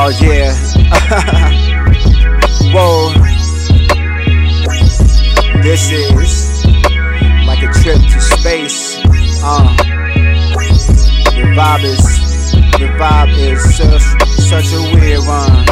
Oh yeah. Whoa. This is like a trip to space. Uh. The vibe is the vibe is such such a weird one.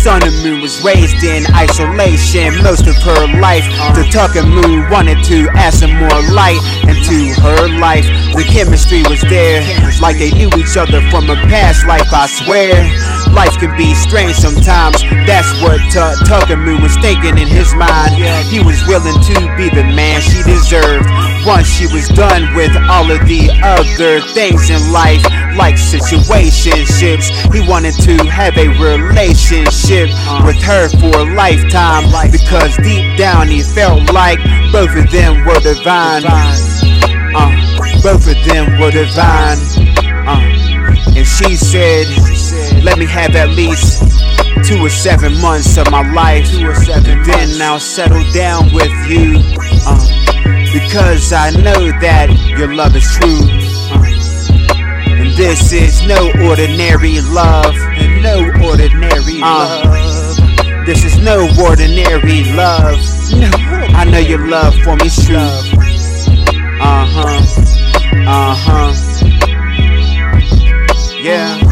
Sun and Moon was raised in isolation most of her life. The Tutankhamun wanted to add some more light into her life. The chemistry was there, like they knew each other from a past life, I swear. Life can be strange sometimes, that's what Tuck, Tutankhamun was thinking in his mind. He was willing to be the man she deserved once she was done with all of the other things in life, like situationships. He wanted to have a relationship with her for a lifetime because deep down he felt like both of them were divine. Uh, both of them were divine. Uh, and she said, Let me have at least two or seven months of my life. Then I'll settle down with you. Uh, because I know that your love is true. This is no ordinary love. And no ordinary uh, love. This is no ordinary love. No I know your love for me is true. Uh huh. Uh huh. Yeah.